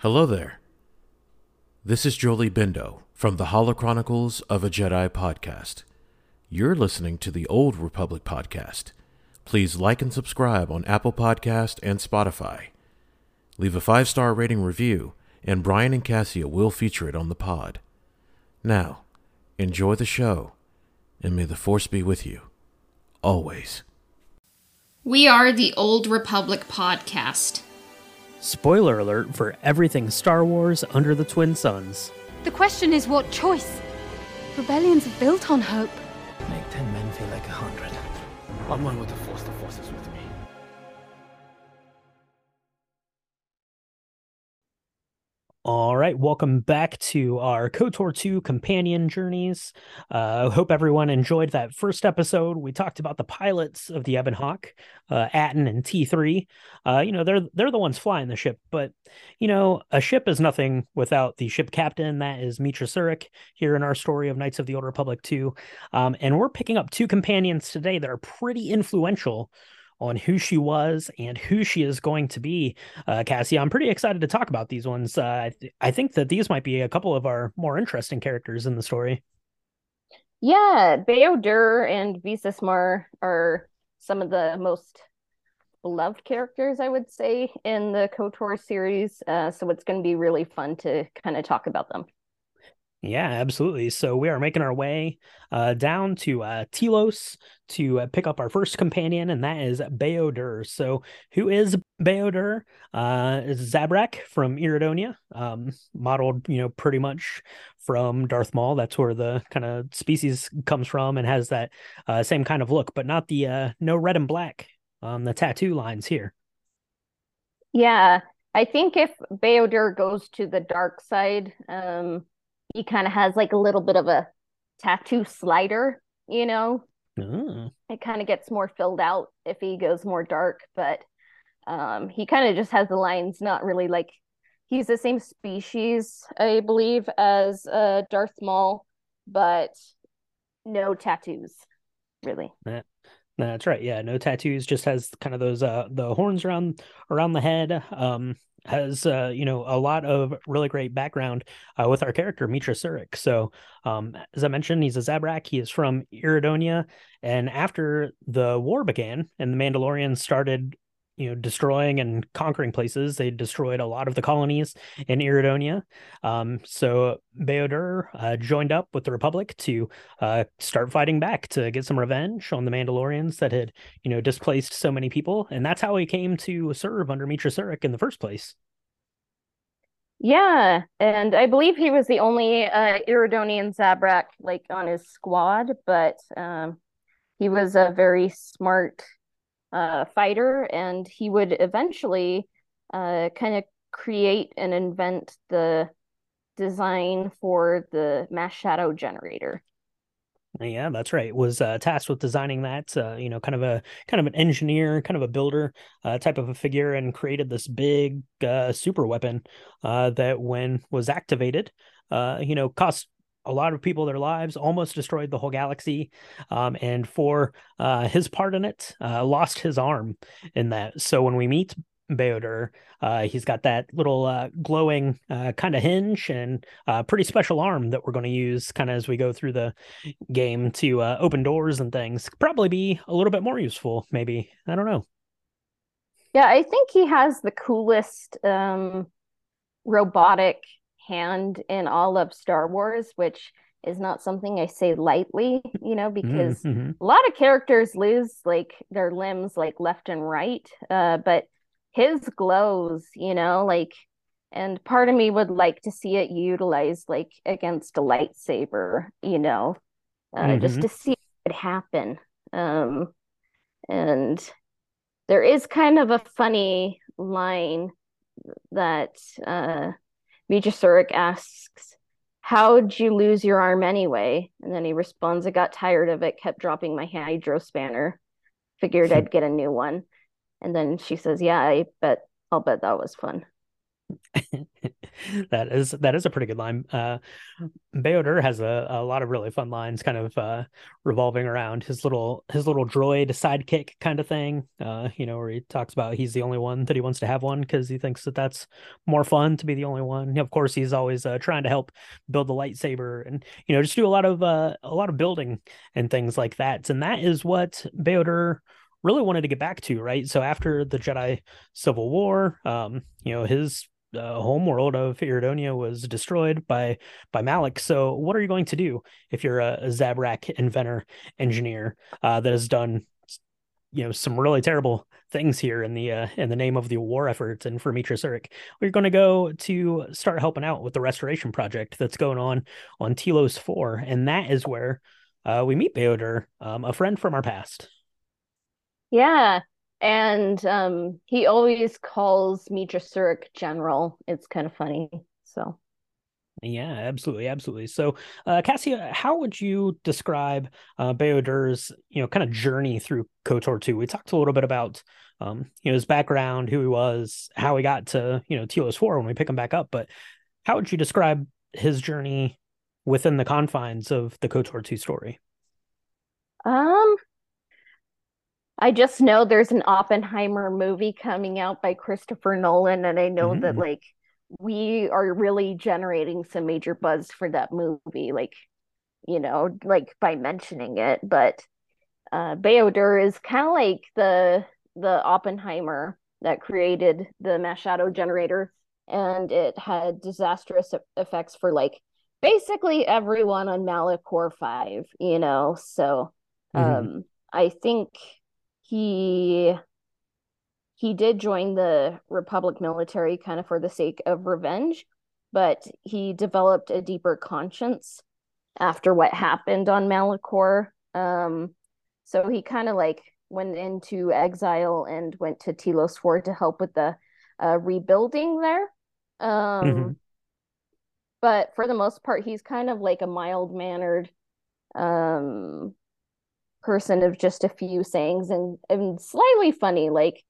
Hello there. This is Jolee Bindo from the Holochronicles of a Jedi podcast. You're listening to the Old Republic podcast. Please like and subscribe on Apple Podcast and Spotify. Leave a five-star rating review, and Brian and Cassia will feature it on the pod. Now, enjoy the show, and may the Force be with you. Always. We are the Old Republic podcast. Spoiler alert for everything Star Wars under the Twin Suns. The question is what choice? Rebellions are built on hope. Make ten men feel like a hundred. I'm one with the force, the All right, welcome back to our KOTOR 2 companion journeys. Uh, hope everyone enjoyed that first episode. We talked about the pilots of the Ebon Hawk, uh, Atton and T3. Uh, you know, they're they're the ones flying the ship, but you know, a ship is nothing without the ship captain. That is Meetra Surik here in our story of Knights of the Old Republic 2. Um, and we're picking up two companions today that are pretty influential on who she was and who she is going to be. Uh, Cassie, I'm pretty excited to talk about these ones. Uh, I, th- I think that these might be a couple of our more interesting characters in the story. Yeah, Bao-Dur and Visas Marr are some of the most beloved characters, I would say, in the KOTOR series. Uh, so it's going to be really fun to kind of talk about them. Yeah, absolutely. So we are making our way uh, down to uh, Telos to uh, pick up our first companion, and that is Bao-Dur. So who is Bao-Dur? Uh, Zabrak from Iridonia, um, modeled, you know, pretty much from Darth Maul. That's where the kind of species comes from, and has that uh, same kind of look, but not the uh, no red and black, um, the tattoo lines here. Yeah, I think if Bao-Dur goes to the dark side, um, he kind of has like a little bit of a tattoo slider, you know. Oh. It kind of gets more filled out if he goes more dark, but um, he kind of just has the lines, not really like he's the same species, I believe, as uh, Darth Maul, but no tattoos, really. Yeah. That's right. Yeah, no tattoos. Just has kind of those uh the horns around around the head. Um, has uh, you know a lot of really great background uh, with our character Meetra Surik. So um, as I mentioned, he's a Zabrak. He is from Iridonia, and after the war began and the Mandalorians started you know destroying and conquering places. They destroyed a lot of the colonies in Iridonia. um, so Bao-Dur uh, joined up with the republic to uh, start fighting back to get some revenge on the mandalorians that had you know displaced so many people. And that's how he came to serve under Meetra Surik in the first place. Yeah, and I believe he was the only uh, Iridonian Zabrak like on his squad, but um, he was a very smart uh, fighter, and he would eventually uh, kind of create and invent the design for the mass shadow generator. Yeah, that's right. Was uh, tasked with designing that, uh, you know, kind of a kind of an engineer, kind of a builder uh, type of a figure, and created this big uh, super weapon uh, that, when was activated, uh, you know, cost a lot of people their lives, almost destroyed the whole galaxy, um, and for uh, his part in it, uh, lost his arm in that. So when we meet Bao-Dur, uh, he's got that little uh, glowing uh, kind of hinge and uh, pretty special arm that we're going to use kind of as we go through the game to open doors and things. Probably be a little bit more useful, maybe. I don't know. Yeah, I think he has the coolest um, robotic hand in all of Star Wars, which is not something I say lightly, you know, because Mhm. a lot of characters lose like their limbs like left and right. Uh, but his glows, you know, like and part of me would like to see it utilized like against a lightsaber, you know, uh, just Mhm. to see it happen. Um, and there is kind of a funny line that uh Meetra Surik asks, How'd you lose your arm anyway? And then he responds, I got tired of it, kept dropping my hydro spanner, figured hmm. I'd get a new one. And then she says, Yeah, I bet I'll bet that was fun. that is that is a pretty good line. Uh, Bao-Dur has a, a lot of really fun lines, kind of uh, revolving around his little his little droid sidekick kind of thing. Uh, you know, where he talks about he's the only one that he wants to have one because he thinks that that's more fun to be the only one. Of course, he's always uh, trying to help build the lightsaber and you know just do a lot of uh, a lot of building and things like that. And that is what Bao-Dur really wanted to get back to, right? So after the Jedi Civil War, um, you know, his uh, homeworld of Iridonia was destroyed by by Malak. So, what are you going to do if you're a, a Zabrak inventor engineer uh, that has done, you know, some really terrible things here in the uh, in the name of the war effort and for Meetra Surik? We're going to go to start helping out with the restoration project that's going on on Telos Four, and that is where uh, we meet Bao-Dur, um, a friend from our past. Yeah, and um, he always calls Meetra Surik General. It's kind of funny. So, yeah, absolutely, absolutely. So, uh, Cassia, how would you describe uh, Bao-Dur's, you know, kind of journey through KOTOR 2? We talked a little bit about, um, you know, his background, who he was, how he got to, you know, Telos 4 when we pick him back up. But how would you describe his journey within the confines of the KOTOR 2 story? Um, I just know there's an Oppenheimer movie coming out by Christopher Nolan, and I know mm-hmm. that like we are really generating some major buzz for that movie, like you know, like by mentioning it. But uh Bao-Dur is kind of like the the Oppenheimer that created the mass shadow generator, and it had disastrous effects for like basically everyone on Malachor Five, you know. So mm-hmm. um I think he he did join the Republic military kind of for the sake of revenge, but he developed a deeper conscience after what happened on Malachor. Um, so he kind of like went into exile and went to Telos 4 to help with the uh, rebuilding there. Um, mm-hmm. But for the most part, he's kind of like a mild mannered, um, person of just a few sayings and and slightly funny like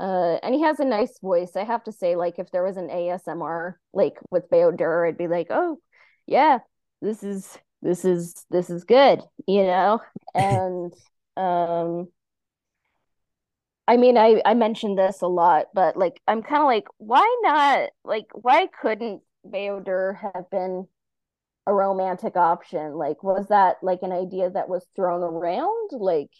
uh and he has a nice voice i have to say like if there was an asmr like with Bao-Dur i'd be like oh yeah this is this is this is good you know and um I mean, I I mentioned this a lot, but like I'm kind of like, why not? Like, why couldn't Bao-Dur have been a romantic option? Like was that like an idea that was thrown around? Like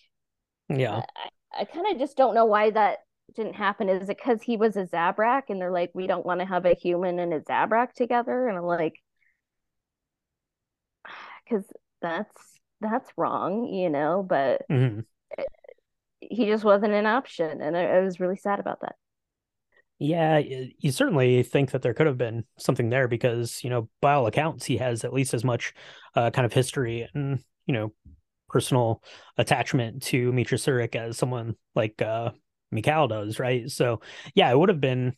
yeah. I, I kind of just don't know why that didn't happen. Is it because he was a zabrak and they're like we don't want to have a human and a zabrak together? And i'm like because that's that's wrong you know but mm-hmm. he just wasn't an option. And I, I was really sad about that yeah, you certainly think that there could have been something there because, you know, by all accounts, he has at least as much uh, kind of history and, you know, personal attachment to Meetra Surik as someone like uh, Mikhail does, right? So, yeah, it would have been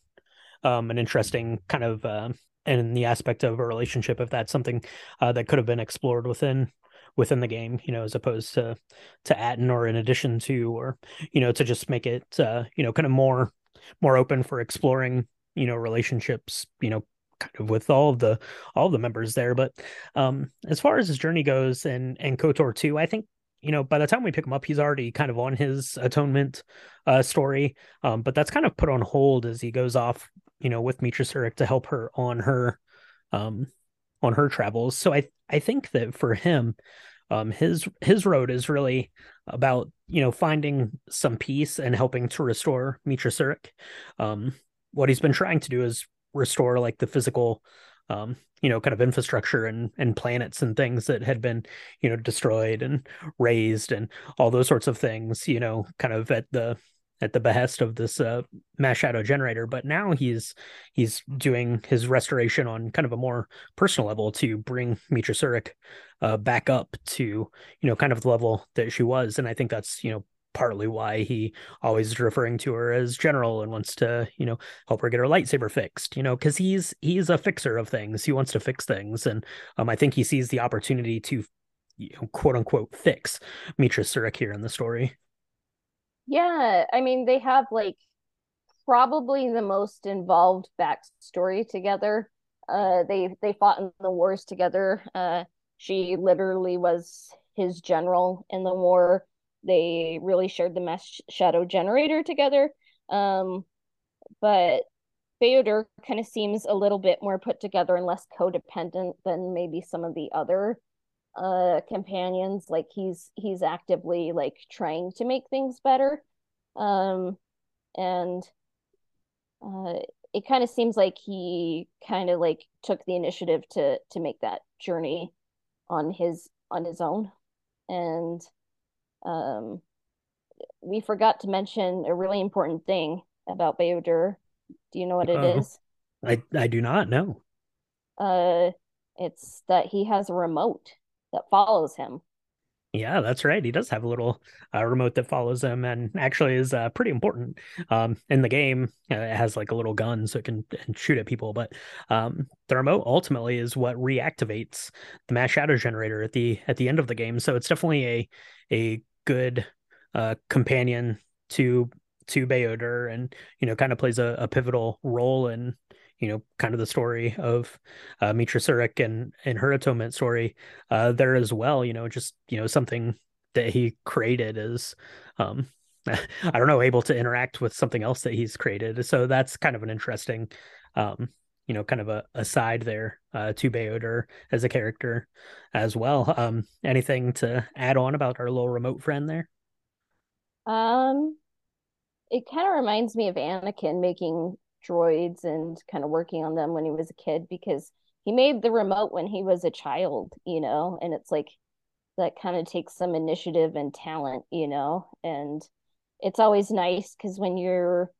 um, an interesting kind of, uh, in the aspect of a relationship, if that's something uh, that could have been explored within within the game, you know, as opposed to to add or in addition to, or you know, to just make it, uh, you know, kind of more more open for exploring you know relationships you know kind of with all of the all of the members there. But um as far as his journey goes and and kotor 2 i think you know by the time we pick him up he's already kind of on his atonement uh story. Um but that's kind of put on hold as he goes off you know with Meetra Surik to help her on her um on her travels. So i i think that for him um his his road is really about you know finding some peace and helping to restore Meetra Surik. Um, what he's been trying to do is restore like the physical um, you know, kind of infrastructure and and planets and things that had been, you know, destroyed and razed and all those sorts of things, you know, kind of at the at the behest of this uh, mass shadow generator but now he's he's doing his restoration on kind of a more personal level to bring Meetra Surik uh, back up to you know kind of the level that she was. And i think that's you know partly why he always is referring to her as general and wants to you know help her get her lightsaber fixed you know because he's he's a fixer of things. He wants to fix things. And um, i think he sees the opportunity to you know, quote unquote fix Meetra Surik here in the story yeah, I mean they have like probably the most involved backstory together. Uh, they they fought in the wars together. Uh, she literally was his general in the war. They really shared the mass shadow generator together. Um, but Bao-Dur kind of seems a little bit more put together and less codependent than maybe some of the other uh companions like he's he's actively like trying to make things better um and uh it kind of seems like he kind of like took the initiative to to make that journey on his on his own and um we forgot to mention a really important thing about Bao-Dur. Do you know what it Uh-oh. is? I I do not know. Uh it's that he has a remote that follows him. Yeah, that's right. He does have a little uh, remote that follows him, and actually is uh, pretty important um, in the game. Uh, it has like a little gun, so it can shoot at people. But um, the remote ultimately is what reactivates the mass shadow generator at the at the end of the game. So it's definitely a a good uh, companion to to Bao-Dur, and you know, kind of plays a, a pivotal role in you know, kind of the story of uh, Meetra Surik and and her atonement story uh, there as well. You know, just you know something that he created is, um, I don't know, able to interact with something else that he's created. So that's kind of an interesting, um, you know, kind of a aside there uh, to Bao-Dur as a character as well. Um, anything to add on about our little remote friend there? Um, it kind of reminds me of Anakin making droids and kind of working on them when he was a kid because he made the remote when he was a child, you know, and it's like that kind of takes some initiative and talent, you know, and it's always nice because when you're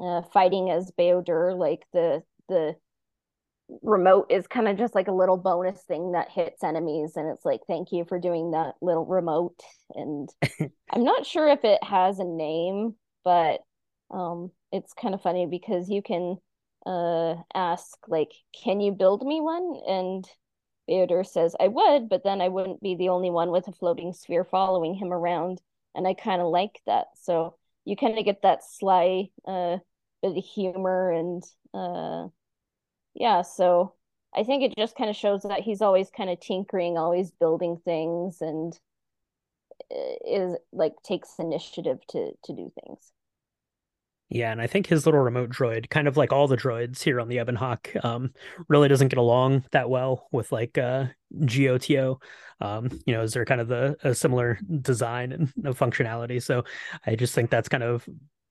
uh, fighting as Bao-Dur, like the the remote is kind of just like a little bonus thing that hits enemies and it's like thank you for doing that little remote. And i'm not sure if it has a name but um it's kind of funny because you can uh ask like can you build me one? And Bao-Dur says I would but then I wouldn't be the only one with a floating sphere following him around. And I kind of like that. So you kind of get that sly uh bit of humor and uh yeah, so I think it just kind of shows that he's always kind of tinkering, always building things, and is like takes initiative to to do things. Yeah, and I think his little remote droid, kind of like all the droids here on the Ebon Hawk, um, really doesn't get along that well with like uh GOTO. Um, you know, is there kind of the a similar design and functionality? So I just think that's kind of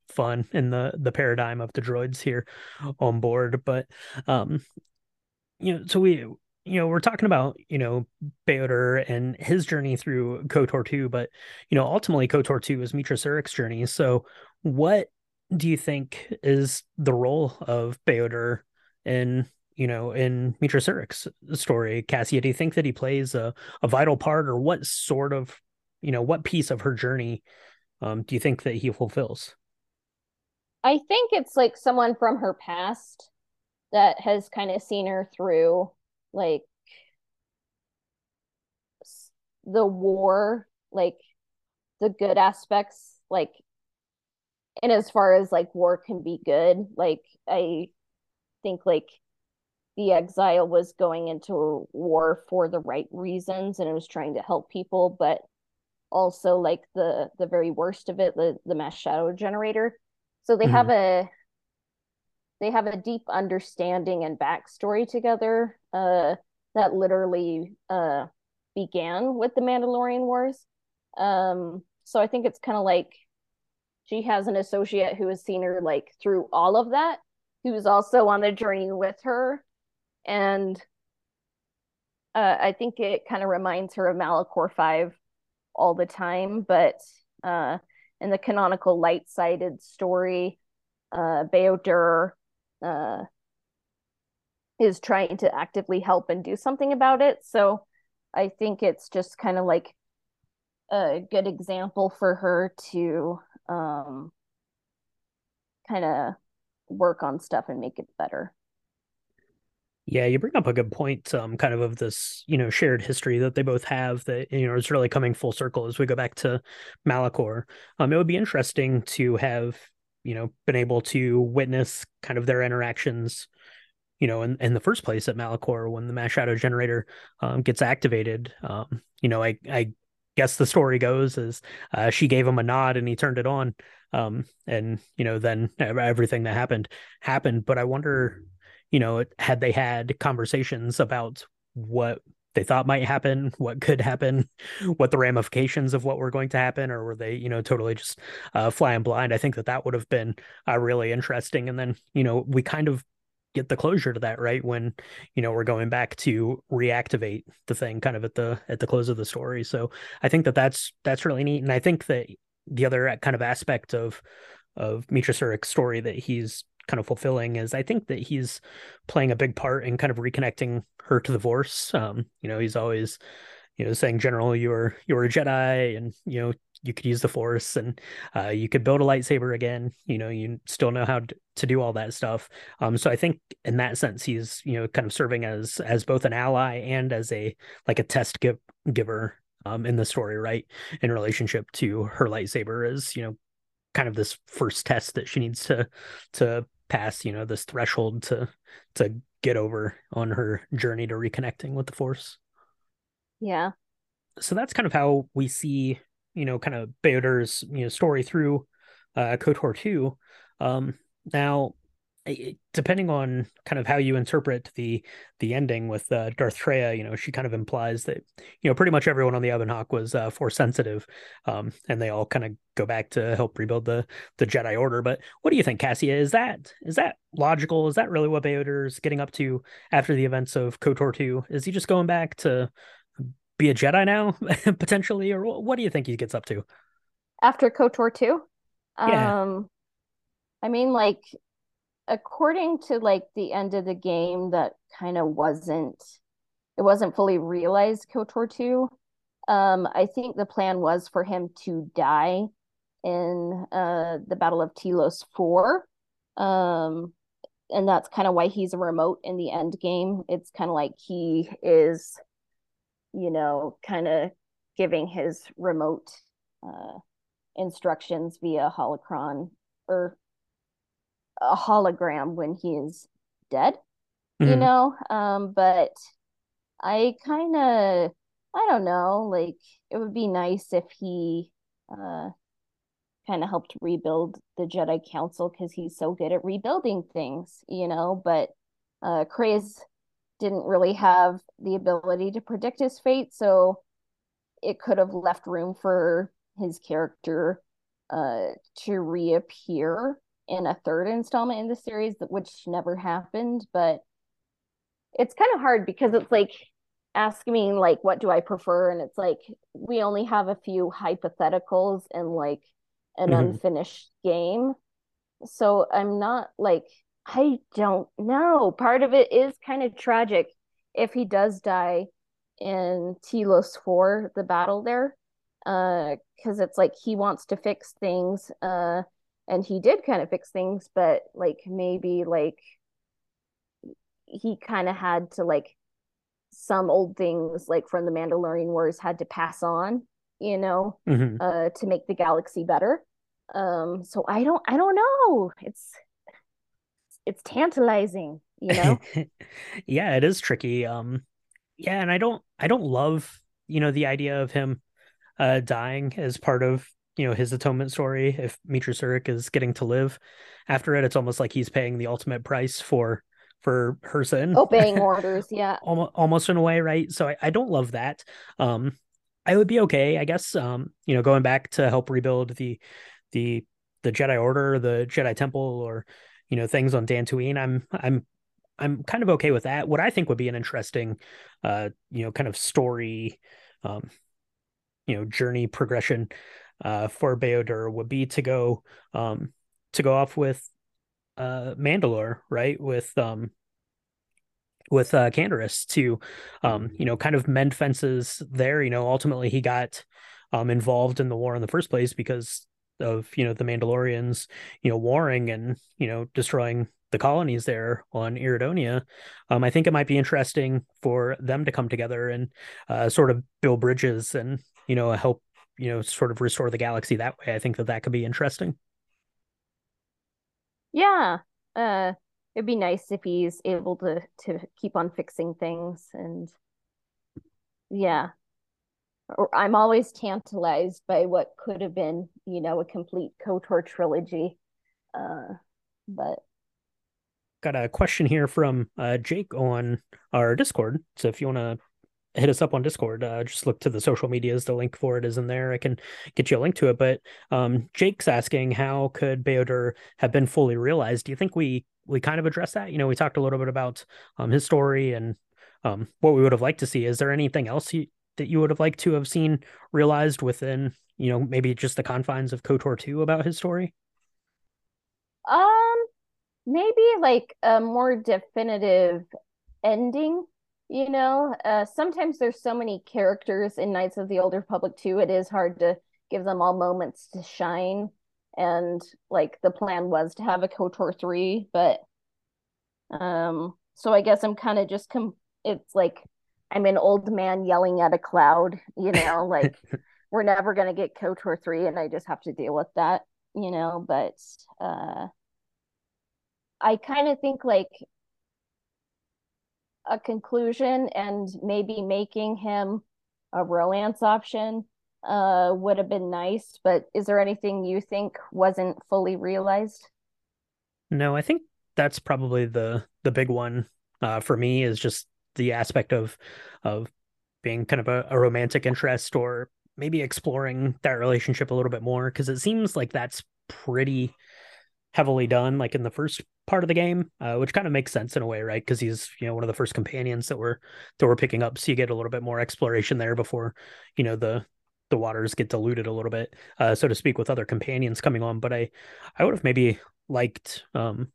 fun in the the paradigm of the droids here on board. But um, you know, so we you know we're talking about you know Bao-Dur and his journey through Kotor 2, but you know ultimately Kotor 2 is Meetra Surik's journey. So what do you think is the role of Bao-Dur in you know in Meetra Surik's story? Cassia, do you think that he plays a, a vital part, or what sort of you know what piece of her journey um, do you think that he fulfills? I think it's like someone from her past that has kind of seen her through like the war, like the good aspects, like and as far as like war can be good, like I think like the exile was going into war for the right reasons and it was trying to help people, but also like the the very worst of it, the the mass shadow generator so they mm-hmm. have a they have a deep understanding and backstory together uh, that literally uh, began with the Mandalorian Wars. Um, so I think it's kind of like she has an associate who has seen her like through all of that, who's also on the journey with her, and uh, I think it kind of reminds her of Malachor Five all the time, but uh, in the canonical light sided story, uh, Bao-Dur uh, is trying to actively help and do something about it. So I think it's just kind of like a good example for her to um, kind of work on stuff and make it better. Yeah, you bring up a good point, um, kind of of this, you know, shared history that they both have that, you know, is really coming full circle as we go back to Malachor. Um, it would be interesting to have, you know been able to witness kind of their interactions you know in, in the first place at malachor when the mass shadow generator um, gets activated. Um, you know i i guess the story goes is uh, she gave him a nod and he turned it on. Um, and you know then everything that happened happened. But i wonder you know had they had conversations about what they thought might happen, what could happen, what the ramifications of what were going to happen, or were they, you know, totally just uh, flying blind? I think that that would have been uh, really interesting. And then, you know, we kind of get the closure to that right when you know we're going back to reactivate the thing kind of at the at the close of the story so i think that that's that's really neat and i think that the other kind of aspect of of Meetra Surik's story that he's kind of fulfilling is I think that he's playing a big part in kind of reconnecting her to the Force. Um, you know, he's always, you know, saying, General, you're you're a Jedi, and you know you could use the Force, and uh, you could build a lightsaber again. You know, you still know how to do all that stuff. Um, so I think in that sense, he's you know kind of serving as as both an ally and as a like a test give, giver um, in the story, right? In relationship to her lightsaber, as you know, kind of this first test that she needs to to pass you know this threshold to to get over on her journey to reconnecting with the force. Yeah. So that's kind of how we see you know kind of Bao-Dur's you know story through uh kotor 2 um now depending on kind of how you interpret the the ending with uh, Darth Traya, you know, she kind of implies that you know pretty much everyone on the Ebon Hawk was uh, force sensitive, um, and they all kind of go back to help rebuild the the Jedi Order. But what do you think, Cassia? Is that is that logical? Is that really what Bao-Dur's getting up to after the events of Kotor two? Is he just going back to be a Jedi now, potentially, or what do you think he gets up to after Kotor two? Yeah. Um, I mean, like according to like the end of the game that kind of wasn't it wasn't fully realized kotor 2 um i think the plan was for him to die in uh the battle of telos 4 um and that's kind of why he's a remote in the end game. It's kind of like he is you know kind of giving his remote uh instructions via holocron or a hologram when he is dead mm-hmm. you know? Um but i kind of i don't know like it would be nice if he uh kind of helped rebuild the jedi council because he's so good at rebuilding things you know? But uh Kreia didn't really have the ability to predict his fate so it could have left room for his character uh to reappear in a third installment in the series, which never happened. But it's kind of hard because it's like asking me like what do I prefer, and it's like we only have a few hypotheticals and like an mm-hmm. unfinished game. So I'm not like I don't know. Part of it is kind of tragic if he does die in Telos 4, the battle there. Uh, because it's like he wants to fix things. Uh, and he did kind of fix things but like maybe like he kind of had to like some old things like from the Mandalorian Wars had to pass on, you know, mm-hmm. uh, to make the galaxy better. Um, so I don't, I don't know. It's, it's tantalizing, you know. yeah, it is tricky. Um, yeah, and I don't, I don't love, you know, the idea of him, uh, dying as part of you know his atonement story if Meetra Surik is getting to live. After it it's almost like he's paying the ultimate price for for her sin. Obeying orders yeah. Almost, almost in a way right? So I, I don't love that. Um I would be okay I guess um you know going back to help rebuild the the the Jedi Order the Jedi Temple or you know things on Dantooine. I'm I'm I'm kind of okay with that. What I think would be an interesting uh you know kind of story um you know journey progression uh, for Bao-Dur would be to go um, to go off with uh, Mandalore, right? With um, with uh, Canderous to um, you know kind of mend fences there. You know, ultimately he got um, involved in the war in the first place because of you know the Mandalorians, you know, warring and you know destroying the colonies there on Iridonia. Um, I think it might be interesting for them to come together and uh, sort of build bridges and you know help you know sort of restore the galaxy that way i think that that could be interesting yeah, uh, it'd be nice if he's able to to keep on fixing things and yeah. I'm always tantalized by what could have been, you know, a complete KOTOR trilogy. Uh, but got a question here from uh, Jake on our Discord. So if you want to hit us up on Discord. Uh, just look to the social medias. The link for it is in there. I can get you a link to it. But um, Jake's asking, how could Bao-Dur have been fully realized? Do you think we we kind of addressed that? You know, we talked a little bit about um, his story and um, what we would have liked to see. Is there anything else you, that you would have liked to have seen realized within, you know, maybe just the confines of KOTOR 2 about his story? Um, maybe like a more definitive ending you know uh, sometimes there's so many characters in knights of the old republic too it is hard to give them all moments to shine. And like the plan was to have a kotor 3 but um so i guess i'm kind of just com- it's like i'm an old man yelling at a cloud you know like we're never going to get kotor 3 and i just have to deal with that you know but uh i kind of think like a conclusion and maybe making him a romance option uh, would have been nice. But is there anything you think wasn't fully realized? No, I think that's probably the the big one uh, for me is just the aspect of of being kind of a, a romantic interest or maybe exploring that relationship a little bit more because it seems like that's pretty heavily done like in the first part of the game uh, which kind of makes sense in a way right? Because he's you know one of the first companions that we're that we're picking up so you get a little bit more exploration there before you know the the waters get diluted a little bit uh, so to speak with other companions coming on. But i i would have maybe liked um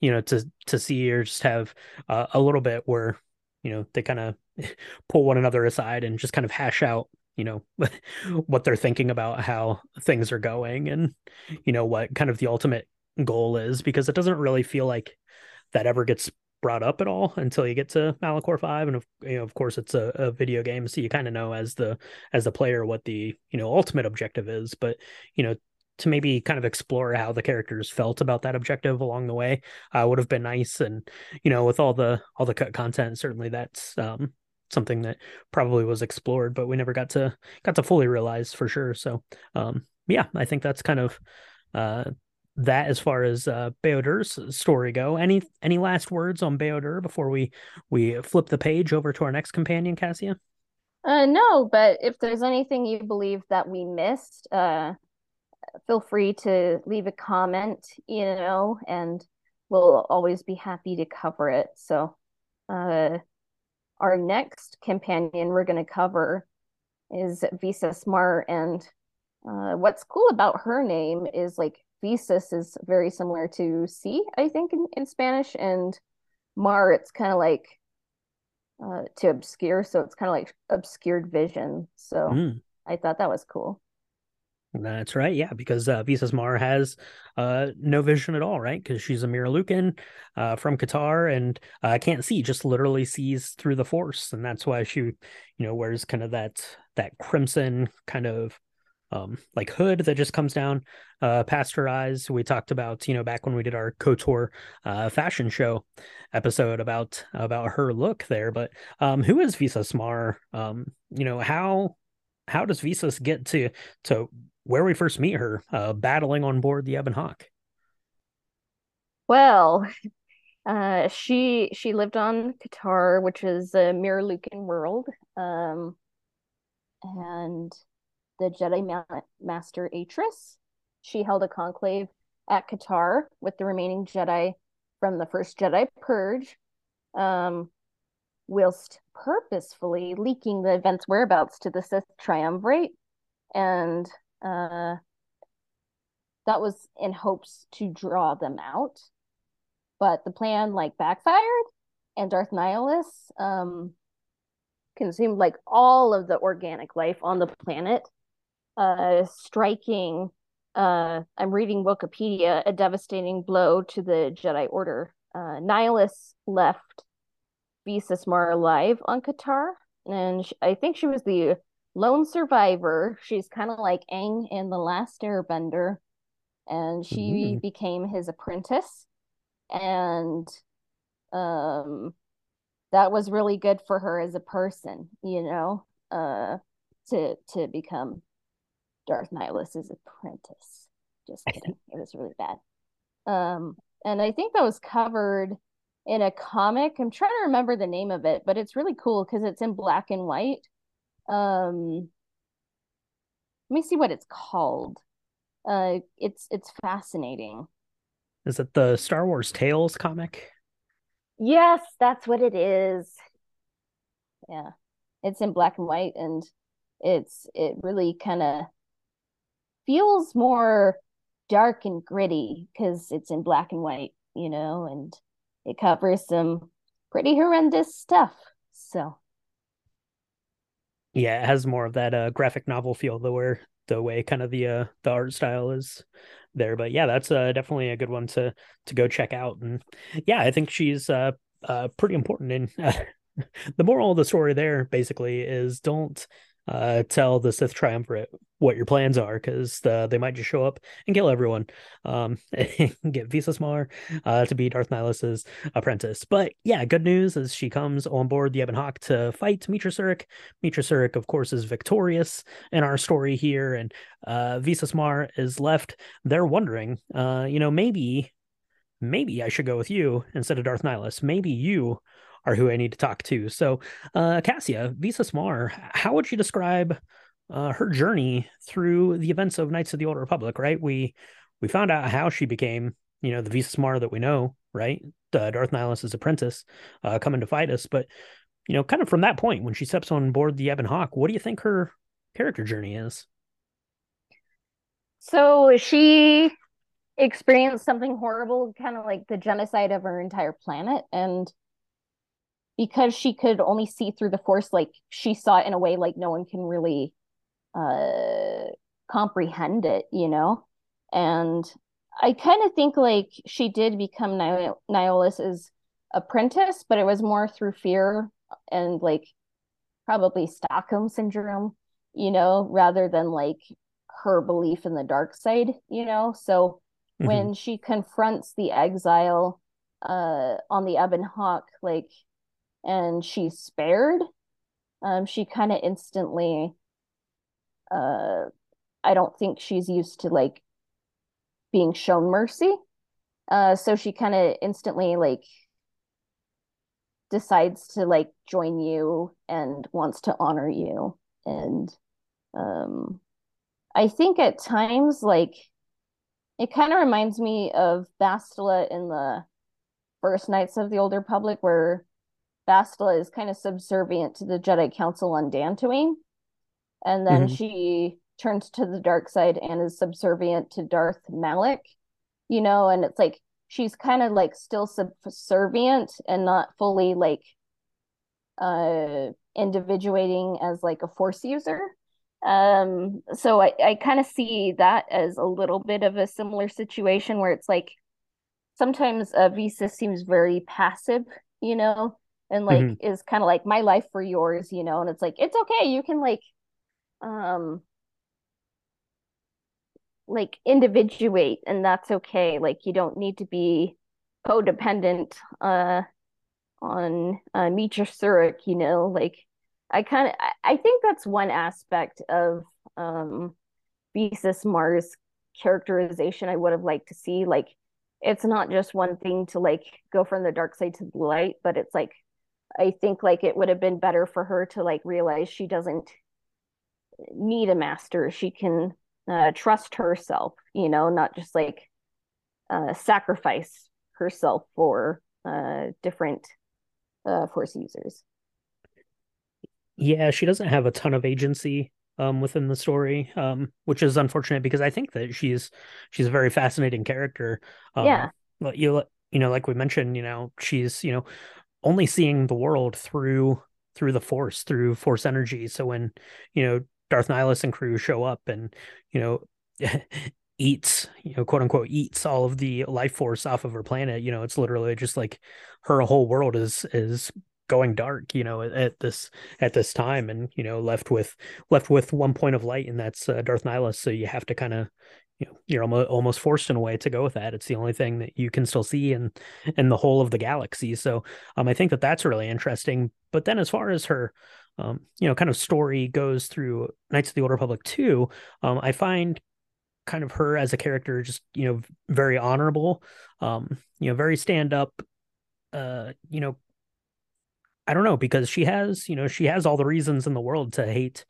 you know to to see or just have uh, a little bit where you know they kind of pull one another aside and just kind of hash out you know what they're thinking about how things are going and you know what kind of the ultimate goal is because it doesn't really feel like that ever gets brought up at all until you get to Malachor 5 and of, you know, of course it's a, a video game so you kind of know as the as the player what the you know ultimate objective is. But you know to maybe kind of explore how the characters felt about that objective along the way uh, would have been nice. And you know with all the all the cut content certainly that's um something that probably was explored but we never got to got to fully realize for sure. So um yeah i think that's kind of uh that as far as uh, Bao-Dur's story go. Any any last words on Bao-Dur before we we flip the page over to our next companion, Cassia? Uh, no, but if there's anything you believe that we missed, uh, feel free to leave a comment. You know, and we'll always be happy to cover it. So, uh, our next companion we're going to cover is Visas Marr, and uh, what's cool about her name is like Visas is very similar to C, I think, in, in Spanish, and Mar, it's kind of like uh, to obscure, so it's kind of like obscured vision. So mm. I thought that was cool. That's right, yeah, because uh, Visas Marr has uh, no vision at all, right? Because she's a Miralukan uh, from Katarr and uh, can't see, just literally sees through the Force, and that's why she, you know, wears kind of that that crimson kind of um, like hood that just comes down uh, past her eyes. We talked about, you know, back when we did our KOTOR uh, fashion show episode about about her look there. But um, who is Visas Marr? Um, you know, how how does Visas get to to where we first meet her, uh, battling on board the Ebon Hawk? Well, uh, she she lived on Katarr, which is a Miralukan world, um, and the Jedi Ma- Master Atris. She held a conclave at Katarr with the remaining Jedi from the first Jedi Purge, um, whilst purposefully leaking the event's whereabouts to the Sith Triumvirate. And uh, that was in hopes to draw them out. But the plan like backfired, and Darth Nihilus um, consumed like all of the organic life on the planet uh, striking, uh, I'm reading Wikipedia, a devastating blow to the Jedi Order. Uh, Nihilus left Visas Marr alive on Katarr, and she, I think she was the lone survivor. She's kind of like Aang in The Last Airbender. and she Mhm. became his apprentice. And um that was really good for her as a person, you know, uh to to become Darth Nihilus' apprentice. Just kidding. it was really bad. Um and I think that was covered in a comic. I'm trying to remember the name of it, but it's really cool because it's in black and white. Um let me see what it's called. Uh it's it's fascinating. Is it the Star Wars Tales comic? Yes, that's what it is. Yeah. It's in black and white and it's it really kind of feels more dark and gritty because it's in black and white, you know, and it covers some pretty horrendous stuff. So, Yeah, it has more of that uh, graphic novel feel, the where the way kind of the uh, the art style is there. But yeah, that's uh, definitely a good one to to go check out. And yeah, I think she's uh, uh pretty important. And uh, the moral of the story there basically is don't uh tell the Sith Triumvirate what your plans are because the, they might just show up and kill everyone. Um, get Visas Marr uh, to be Darth Nihilus's apprentice. But yeah, good news is she comes on board the Ebon Hawk to fight Meetra Surik. Meetra Surik, of course, is victorious in our story here, and uh, Visas Marr is left. They're wondering, uh, you know, maybe, maybe I should go with you instead of Darth Nihilus. Maybe you are who I need to talk to. So, uh, Cassia, Visas Marr, how would you describe uh, her journey through the events of Knights of the Old Republic? Right, we we found out how she became, you know, the Visas Marr that we know, right? Uh, Darth Nihilus' apprentice, uh, coming to fight us. But you know, kind of from that point when she steps on board the Ebon Hawk, what do you think her character journey is? so she experienced something horrible, kind of like the genocide of her entire planet. And because she could only see through the force, like she saw it in a way like no one can really uh comprehend it, you know? And I kind of think like she did become Nihil- Nihilus's apprentice, but it was more through fear and like probably Stockholm syndrome, you know, rather than like her belief in the dark side, you know? So Mhm. when she confronts the exile uh on the Ebon Hawk, like and she's spared, um, she kind of instantly uh I don't think she's used to like being shown mercy. Uh so she kind of instantly like decides to like join you and wants to honor you and um I think at times like it kind of reminds me of Bastila in the first Knights of the Old Republic where Bastila is kind of subservient to the Jedi Council on Dantooine and then Mhm. she turns to the dark side and is subservient to Darth Malak, you know, and it's like she's kind of like still subservient and not fully like uh individuating as like a force user. Um so I I kind of see that as a little bit of a similar situation where it's like sometimes uh, Visa seems very passive, you know, and like Mhm. is kind of like my life for yours, you know, and it's like it's okay, you can like um like individuate and that's okay. Like you don't need to be codependent uh on uh Meetra Surik, you know, like I kind of I, think that's one aspect of um Visas Marr's characterization I would have liked to see. Like it's not just one thing to like go from the dark side to the light, but it's like I think like it would have been better for her to like realize she doesn't need a master. She can uh, trust herself, you know, not just like uh, sacrifice herself for uh, different uh, force users. Yeah, she doesn't have a ton of agency um within the story, um, which is unfortunate because I think that she's she's a very fascinating character. Um, Yeah. but you you know, like we mentioned, you know, she's you know only seeing the world through through the force, through force energy. So when you know Darth Nihilus and crew show up and you know eats you know quote unquote eats all of the life force off of her planet, you know, it's literally just like her whole world is is going dark you know at, this at this time and you know left with left with one point of light and that's uh, Darth Nihilus so you have to kind of you know you're almost almost forced in a way to go with that. It's the only thing that you can still see in in the whole of the galaxy. So um, I think that that's really interesting. But then as far as her um, you know, kind of story goes through Knights of the Old Republic 2, um, I find kind of her as a character just, you know, very honorable, um, you know, very stand up, uh, you know, I don't know, because she has, you know, she has all the reasons in the world to hate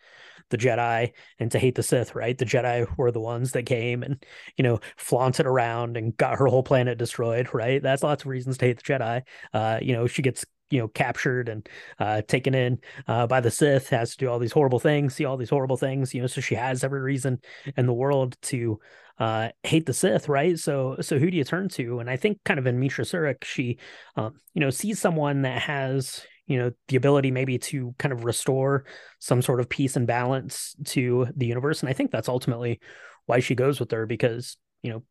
the Jedi and to hate the Sith, right? The Jedi were the ones that came and, you know, flaunted around and got her whole planet destroyed, right? That's lots of reasons to hate the Jedi. Uh, you know, she gets you know captured and uh, taken in uh, by the Sith, has to do all these horrible things, see all these horrible things, you know. So she has every reason in the world to uh, hate the Sith, right? So so who do you turn to? And I think kind of in Meetra Surik, she um, you know sees someone that has you know the ability maybe to kind of restore some sort of peace and balance to the universe, and I think that's ultimately why she goes with her because you know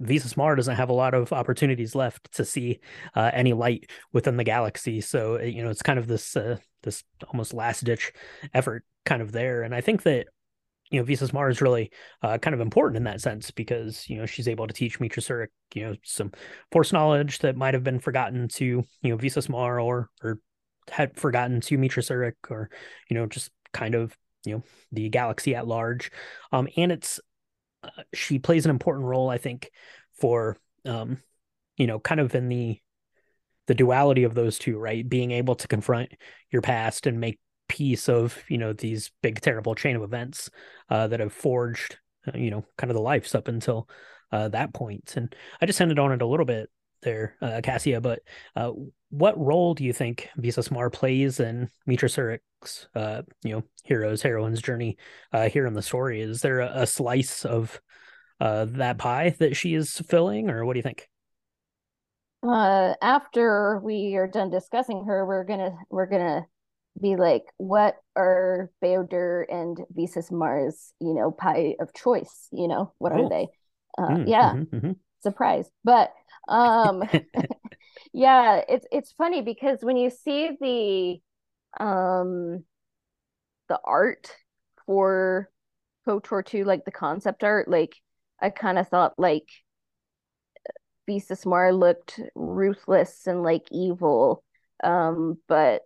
Visas Marr doesn't have a lot of opportunities left to see uh, any light within the galaxy. So you know, it's kind of this uh, this almost last ditch effort kind of there. And I think that you know Visas Marr is really uh, kind of important in that sense because you know she's able to teach Meetra Surik you know some force knowledge that might have been forgotten to you know Visas Marr or or had forgotten to Meetra Surik or you know just kind of you know the galaxy at large. Um, and it's she plays an important role, I think, for um, you know, kind of in the the duality of those two, right? Being able to confront your past and make peace of you know these big terrible chain of events uh, that have forged uh, you know kind of the lives up until uh, that point. And I just ended on it a little bit there, uh, Cassia. But uh, what role do you think Visas Marr plays in Meetra Surik's, uh, you know, hero's heroine's journey uh, here in the story? Is there a, a slice of uh, that pie that she is filling, or what do you think? Uh, after we are done discussing her, we're gonna we're gonna be like, what are Bao-Dur and Visas Marr's, you know, pie of choice? You know, what oh. are they? Uh, mm, yeah, mm-hmm, mm-hmm. surprise. But um yeah it's it's funny because when you see the um the art for KOTOR 2 like the concept art like I kind of thought like Visas Marr looked ruthless and like evil. Um but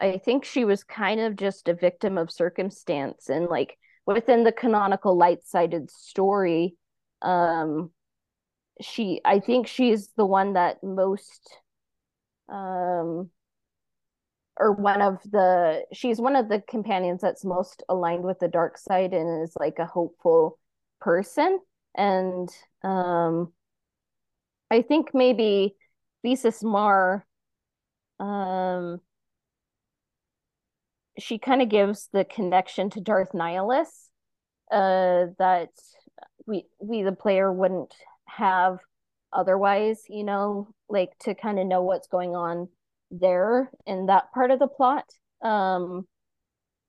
I think she was kind of just a victim of circumstance and like within the canonical light-sided story um she I think she's the one that most um or one of the she's one of the companions that's most aligned with the dark side and is like a hopeful person. And um I think maybe Visas Marr um she kind of gives the connection to Darth Nihilus uh that we we the player wouldn't have otherwise, you know, like to kind of know what's going on there in that part of the plot. Um,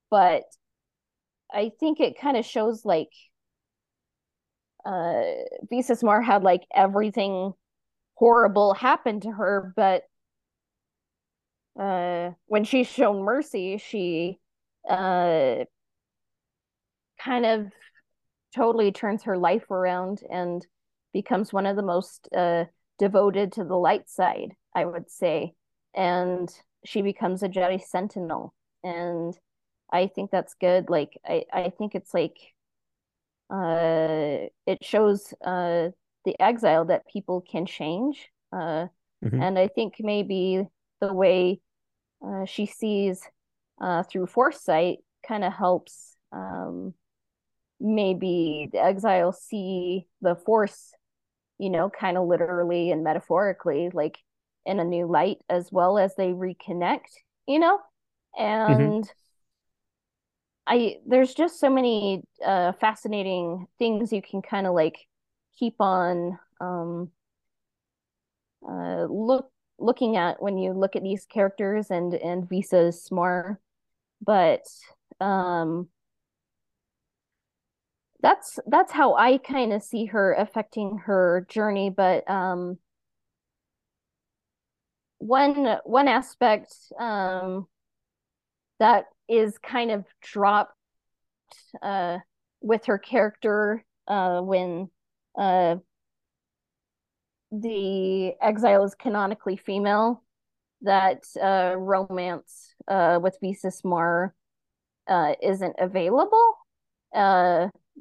but I think it kind of shows like uh Visas Marr had like everything horrible happen to her, but uh when she's shown mercy, she uh kind of totally turns her life around and becomes one of the most uh, devoted to the light side, I would say. And she becomes a Jedi Sentinel. And I think that's good. Like, I, I think it's like, uh, it shows uh, the exile that people can change. Uh, mm-hmm. And I think maybe the way uh, she sees uh, through foresight kind of helps um, maybe the exile see the force you know, kind of literally and metaphorically, like in a new light as well as they reconnect, you know? Mm-hmm. And mm-hmm. I there's just so many uh fascinating things you can kind of like keep on um uh look looking at when you look at these characters and and Visas Marr. But um that's that's how I kind of see her affecting her journey. But um, one one aspect um, that is kind of dropped uh, with her character uh, when uh the exile is canonically female, that uh romance uh with Visas Marr uh isn't available.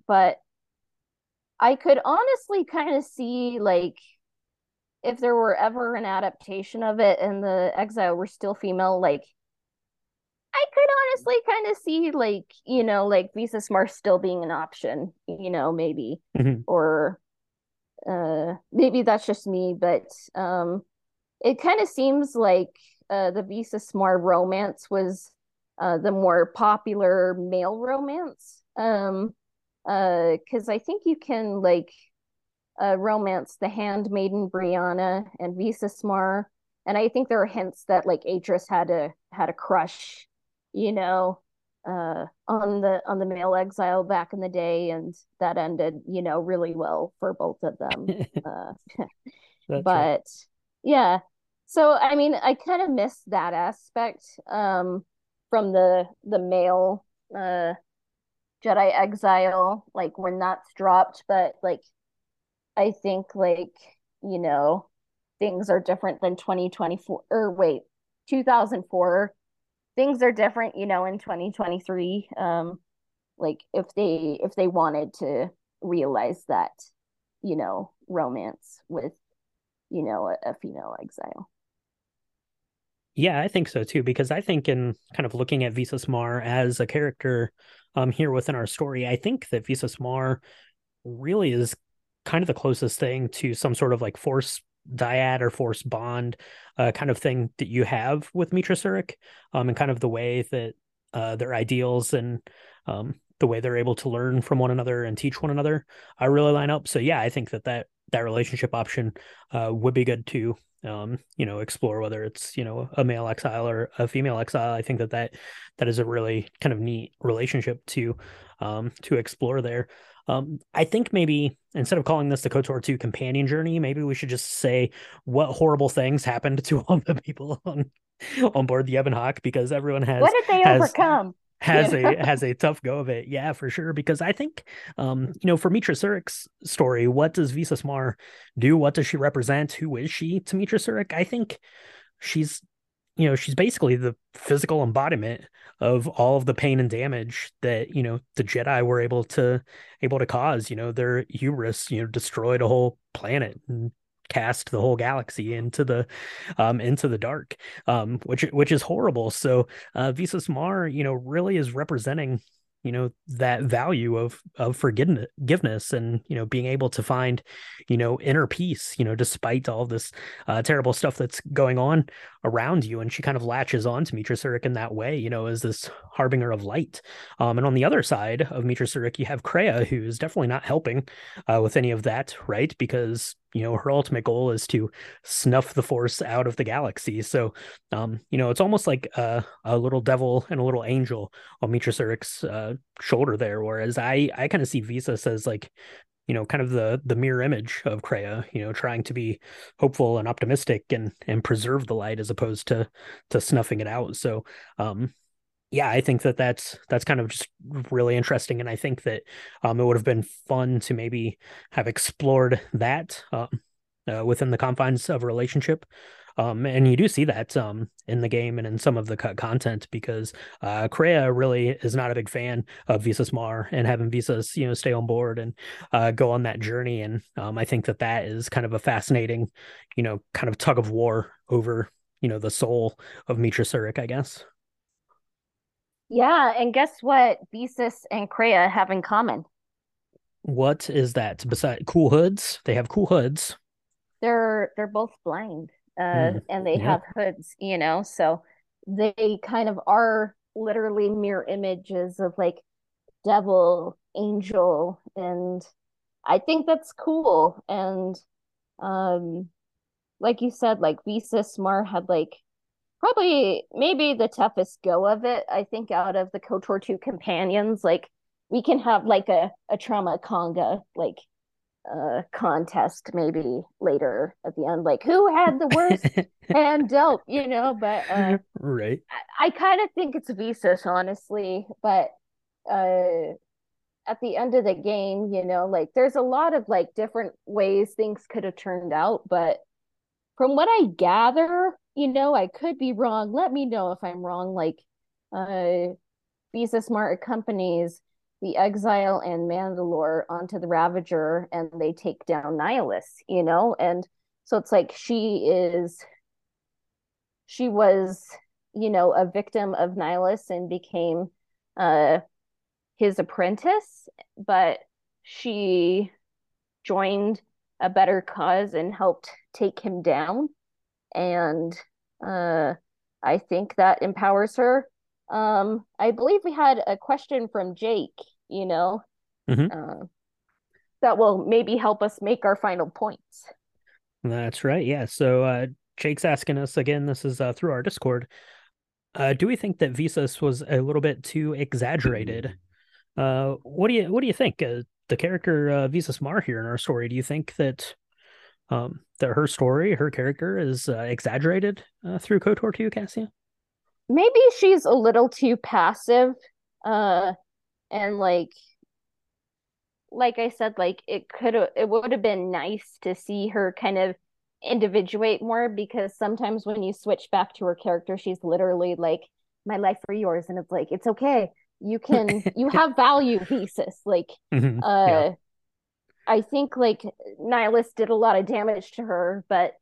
But I could honestly kind of see like if there were ever an adaptation of it and the exile were still female, like I could honestly kind of see like, you know, like Visas Marr still being an option, you know, maybe. Mhm. Or uh maybe that's just me, but um it kind of seems like uh the Visas Marr romance was uh the more popular male romance. Um uh because I think you can like uh romance the handmaiden Brianna and Visas Marr. And I think there are hints that like Atris had a had a crush you know, uh, on the on the male exile back in the day, and that ended, you know, really well for both of them. uh, That's right. but yeah, so I mean, I kind of miss that aspect um, from the the male uh, Jedi exile, like when that's dropped. But like, I think like you know, things are different than 2024 or wait, 2004 things are different, you know, in 2023. Um, like if they if they wanted to realize that, you know, romance with, you know, a, a female exile. Yeah, I think so too, because I think in kind of looking at Visas Marr as a character um here within our story, I think that Visas Marr really is kind of the closest thing to some sort of like force dyad or force bond uh, kind of thing that you have with Meetra Surik, um, and kind of the way that uh, their ideals and um, the way they're able to learn from one another and teach one another I really line up. So yeah, I think that that that relationship option uh, would be good to um, you know explore whether it's you know a male exile or a female exile. I think that that that is a really kind of neat relationship to um, to explore there. Um, I think maybe instead of calling this the KOTOR 2 companion journey, maybe we should just say what horrible things happened to all the people on on board the Ebon Hawk because everyone has what did they has- overcome? Has Yeah. a has a tough go of it. Yeah, for sure. Because I think um, you know, for Meetra Surik's story, what does Visas Marr do? What does she represent? Who is she to Meetra Surik? I think she's you know, she's basically the physical embodiment of all of the pain and damage that, you know, the Jedi were able to able to cause. You know, their hubris, you know, destroyed a whole planet and cast the whole galaxy into the um into the dark um which which is horrible so uh Visas Marr, you know, really is representing, you know, that value of of forgiveness and, you know, being able to find, you know, inner peace, you know, despite all this uh, terrible stuff that's going on around you. And she kind of latches on to Meetra Surik in that way, you know, as this harbinger of light. Um, and on the other side of Meetra Surik, you have Kreia, who's definitely not helping uh, with any of that, right? Because you know her ultimate goal is to snuff the force out of the galaxy. So um you know it's almost like a, a little devil and a little angel on Meetra Surik's uh, shoulder there whereas i i kind of see visas as like you know kind of the the mirror image of Kreia you know trying to be hopeful and optimistic and and preserve the light as opposed to to snuffing it out. So um yeah, I think that that's that's kind of just really interesting, and I think that um, it would have been fun to maybe have explored that um, uh, within the confines of a relationship. Um, and you do see that um, in the game and in some of the cut content because uh, Kreia really is not a big fan of Visas Marr and having Visas, you know, stay on board and uh, go on that journey. And um, I think that that is kind of a fascinating, you know, kind of tug of war over, you know, the soul of Meetra Surik, I guess. Yeah, and guess what? Visas and Kreia have in common. What is that? Besides cool hoods, they have cool hoods. They're they're both blind, uh, Mm, and they yeah. have hoods, you know, so they kind of are literally mirror images of like devil, angel, and I think that's cool. And um, like you said, like Visas Marr had like probably maybe the toughest go of it. I think out of the KOTOR 2 companions, like we can have like a, a trauma conga like uh contest maybe later at the end, like who had the worst hand dealt, you know, but uh right. I, I kind of think it's Visas, honestly, but uh at the end of the game, you know, like there's a lot of like different ways things could have turned out, but from what I gather, you know, I could be wrong. Let me know if I'm wrong. Like, uh, Visas Marr accompanies the Exile and Mandalore onto the Ravager, and they take down Nihilus. You know, and so it's like she is, she was, you know, a victim of Nihilus and became, uh, his apprentice, but she joined a better cause and helped take him down. And uh, I think that empowers her. Um, I believe we had a question from Jake, you know, Mhm. uh, that will maybe help us make our final points. That's right. Yeah. So uh, Jake's asking us again. This is uh, through our Discord. Uh, do we think that Visas was a little bit too exaggerated? Uh, what do you What do you think? Uh, the character uh, Visas Marr here in our story. Do you think that um, that her story, her character, is uh, exaggerated uh, through Kotor Two, Cassia? Maybe she's a little too passive, uh, and like, like I said, like it could have, it would have been nice to see her kind of individuate more because sometimes when you switch back to her character, she's literally like, "My life for yours," and it's like, it's okay. You can, you have value, Visas. Like, Mhm. uh Yeah. I think like Nihilus did a lot of damage to her, but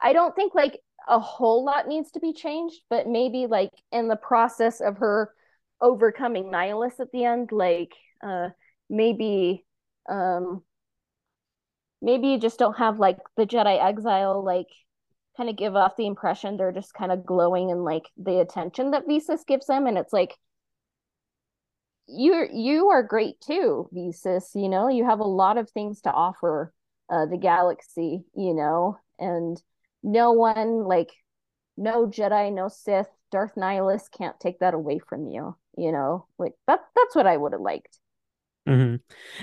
I don't think like a whole lot needs to be changed, but maybe like in the process of her overcoming Nihilus at the end, like uh maybe um maybe you just don't have like the Jedi exile like kind of give off the impression they're just kind of glowing in like the attention that Visas gives them and it's like you're you are great too, Visas. You know, you have a lot of things to offer uh, the galaxy. You know, and no one like no Jedi, no Sith, Darth Nihilus can't take that away from you. You know, like that. That's what I would have liked. hmm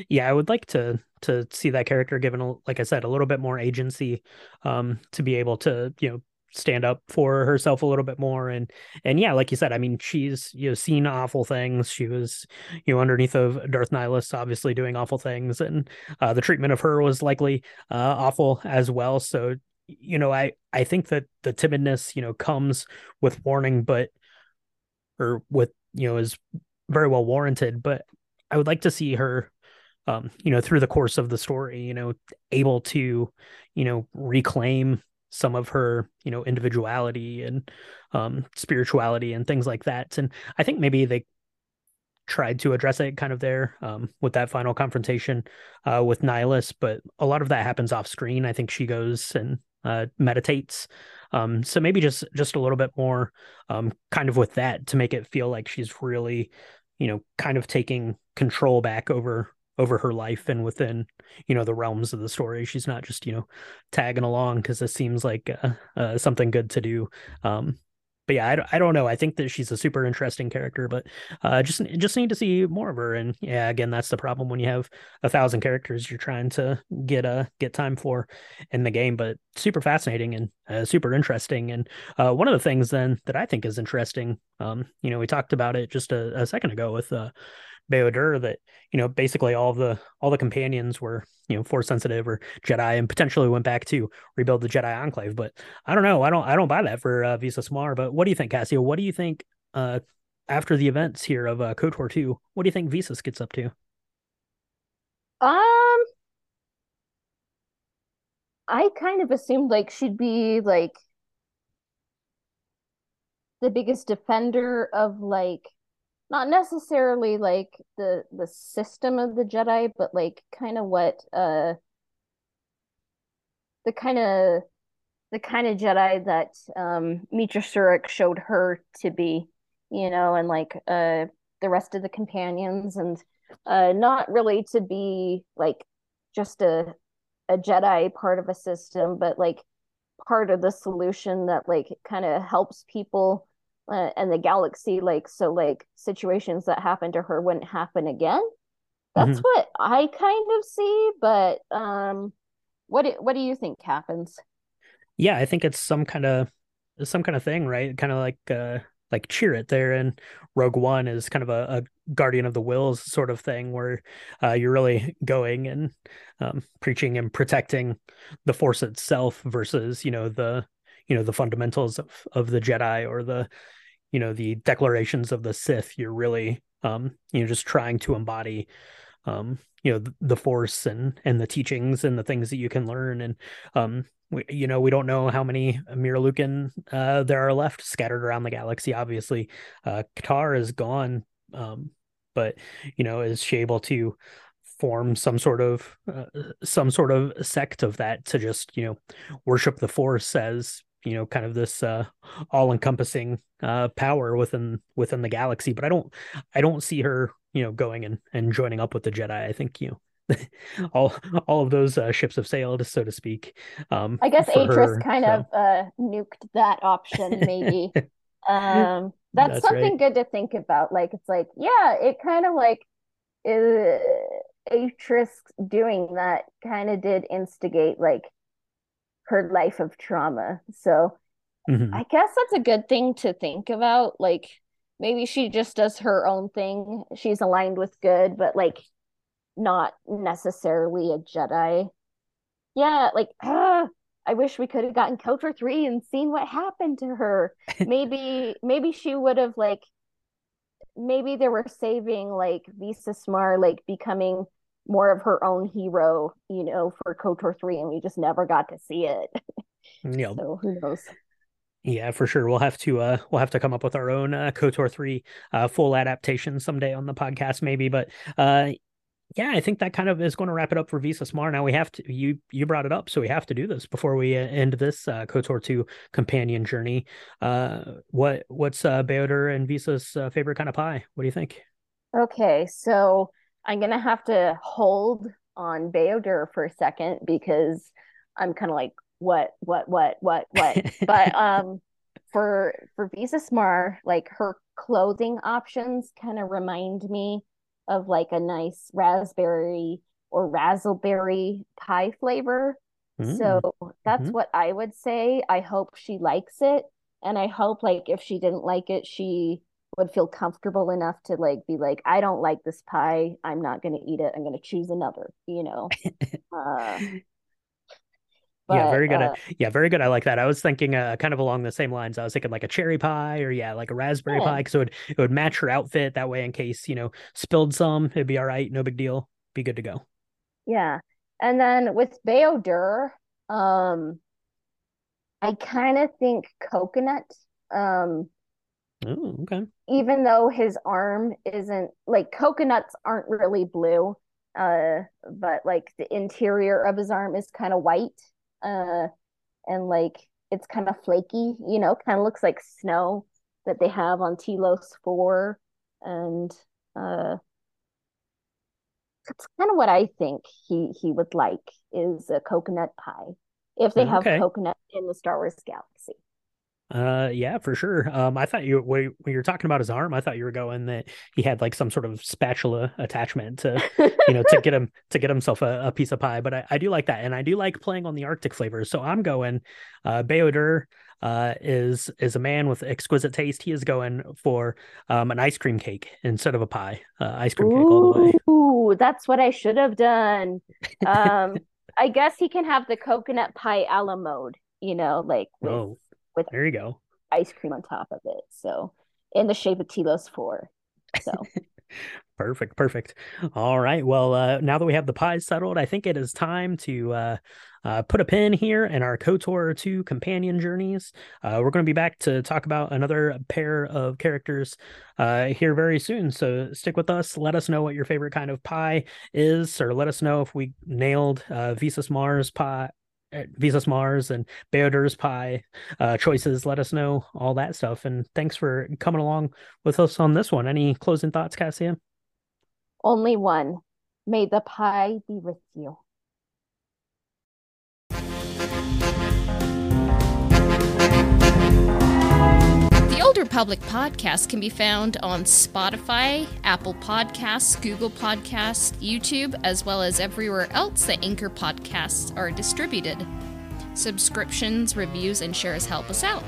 Yeah, I would like to to see that character given, like I said, a little bit more agency, um, to be able to you know stand up for herself a little bit more and and yeah, like you said, I mean, she's you know seen awful things. She was you know underneath of Darth Nihilus, obviously doing awful things, and uh, the treatment of her was likely uh, awful as well. So you know, I I think that the timidness you know comes with warning, but or with you know is very well warranted, but I would like to see her um, you know, through the course of the story, you know, able to, you know, reclaim some of her, you know, individuality and um spirituality and things like that. And I think maybe they tried to address it kind of there um with that final confrontation uh with Nihilus, but a lot of that happens off screen. I think she goes and uh meditates. Um so maybe just just a little bit more um kind of with that to make it feel like she's really, you know, kind of taking control back over over her life and within you know the realms of the story. She's not just you know tagging along because this seems like uh, uh, something good to do. Um but yeah I, I don't know. I think that she's a super interesting character but uh just just need to see more of her. And yeah again that's the problem when you have a thousand characters you're trying to get uh get time for in the game but super fascinating and uh, super interesting. And uh one of the things then that i think is interesting um you know we talked about it just a, a second ago with uh Bao-Dur that you know basically all the all the companions were you know force sensitive or Jedi and potentially went back to rebuild the Jedi Enclave. But I don't know. I don't I don't buy that for uh, Visas Marr. But what do you think, Cassia? What do you think uh, after the events here of uh, KOTOR two? What do you think Visas gets up to? Um, I kind of assumed like she'd be like the biggest defender of like not necessarily like the the system of the Jedi, but like kind of what uh the kind of the kind of Jedi that um Meetra Surik showed her to be, you know, and like uh the rest of the companions and uh not really to be like just a a Jedi part of a system, but like part of the solution that like kind of helps people uh, and the galaxy like so like situations that happened to her wouldn't happen again that's Mhm. what i kind of see but um what do, what do you think happens Yeah, I think it's some kind of some kind of thing, right? Kind of like uh like Chirrut there in Rogue One is kind of a, a guardian of the Whills sort of thing where uh, you're really going and um, preaching and protecting the Force itself versus you know the you know the fundamentals of of the Jedi or the you know the declarations of the Sith. You're really um, you know just trying to embody um, you know the, the Force and and the teachings and the things that you can learn and um, we, you know, we don't know how many Miralukan uh, there are left scattered around the galaxy. Obviously, uh, Katarr is gone, um, but you know, is she able to form some sort of uh, some sort of sect of that to just you know worship the Force as you know kind of this uh, all-encompassing uh, power within within the galaxy? But I don't I don't see her you know going and and joining up with the Jedi. I think you know all all of those uh, ships have sailed, so to speak. Um, I guess Atris kind so. of uh, nuked that option, maybe. um, that's, that's something right. good to think about. Like, it's like, yeah, it kind of like uh, Atris doing that kind of did instigate like her life of trauma. So mm-hmm. I guess that's a good thing to think about. Like, maybe she just does her own thing. She's aligned with good, but like not necessarily a Jedi. Yeah, like I wish we could have gotten KOTOR 3 and seen what happened to her. maybe maybe she would have like maybe they were saving like Visas Marr like becoming more of her own hero, you know, for KOTOR 3 and we just never got to see it. Yeah. so who knows? Yeah, for sure. We'll have to uh we'll have to come up with our own uh KOTOR 3 uh full adaptation someday on the podcast maybe, but uh yeah, I think that kind of is going to wrap it up for Visas Marr. Now we have to you you brought it up, so we have to do this before we uh, end this uh, Kotor two companion journey. Uh, what what's uh, Bao-Dur and Visas' uh, favorite kind of pie? What do you think? Okay, so I'm gonna have to hold on Bao-Dur for a second because I'm kind of like what what what what what. but um, for for Visas Marr, like her clothing options kind of remind me of like a nice raspberry or razzleberry pie flavor. Mm. So that's mm-hmm. what I would say. I hope she likes it. And I hope like if she didn't like it, she would feel comfortable enough to like be like, I don't like this pie. I'm not gonna eat it. I'm gonna choose another, you know. uh, but, yeah, very good. Uh, yeah, very good. I like that. I was thinking uh, kind of along the same lines. I was thinking like a cherry pie or yeah, like a raspberry yeah. pie because it would it would match her outfit that way. In case you know spilled some, it'd be all right. No big deal. Be good to go. Yeah, and then with Bao-Dur, um, I kind of think coconut. Um, oh, okay. Even though his arm isn't like coconuts aren't really blue, uh, but like the interior of his arm is kind of white uh, and like it's kind of flaky, you know, kind of looks like snow that they have on Telos 4. And uh, it's kind of what I think he he would like is a coconut pie if they have coconut in the Star Wars galaxy. Uh, yeah, for sure. Um, I thought you when you were talking about his arm, I thought you were going that he had like some sort of spatula attachment to, you know, to get him to get himself a, a piece of pie. But I, I, do like that, and I do like playing on the Arctic flavors. So I'm going. Uh, Bao-Dur uh, is is a man with exquisite taste. He is going for um, an ice cream cake instead of a pie. Uh, ice cream Ooh, cake all the way. Ooh, that's what I should have done. Um, I guess he can have the coconut pie a la mode. You know, like with, oh with there you go ice cream on top of it. So in the shape of Telos four. So perfect, perfect. All right. Well, uh, now that we have the pies settled, I think it is time to uh, uh, put a pin here in our KOTOR 2 companion journeys. Uh, we're going to be back to talk about another pair of characters uh, here very soon. So stick with us. Let us know what your favorite kind of pie is, or let us know if we nailed uh, Visas Marr's pie Visas Marr's and Bao-Dur's Pie uh, choices. Let us know all that stuff. And thanks for coming along with us on this one. Any closing thoughts, Cassia? Only one. May the pie be with you. Old Republic podcast can be found on Spotify, Apple Podcasts, Google Podcasts, YouTube, as well as everywhere else that Anchor podcasts are distributed. Subscriptions, reviews, and shares help us out.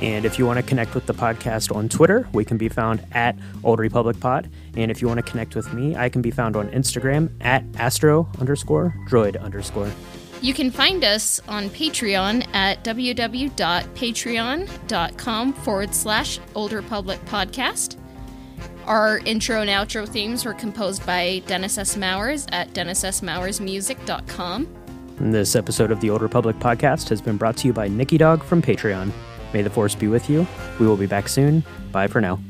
And if you want to connect with the podcast on Twitter, we can be found at Old Republic Pod. And if you want to connect with me, I can be found on Instagram at astro underscore droid underscore. You can find us on Patreon at www.patreon.com forward slash Old Republic Podcast. Our intro and outro themes were composed by Dennis S. Mowers at dennissmoursmusic.com. And this episode of the Old Republic Podcast has been brought to you by Nikki Dog from Patreon. May the Force be with you. We will be back soon. Bye for now.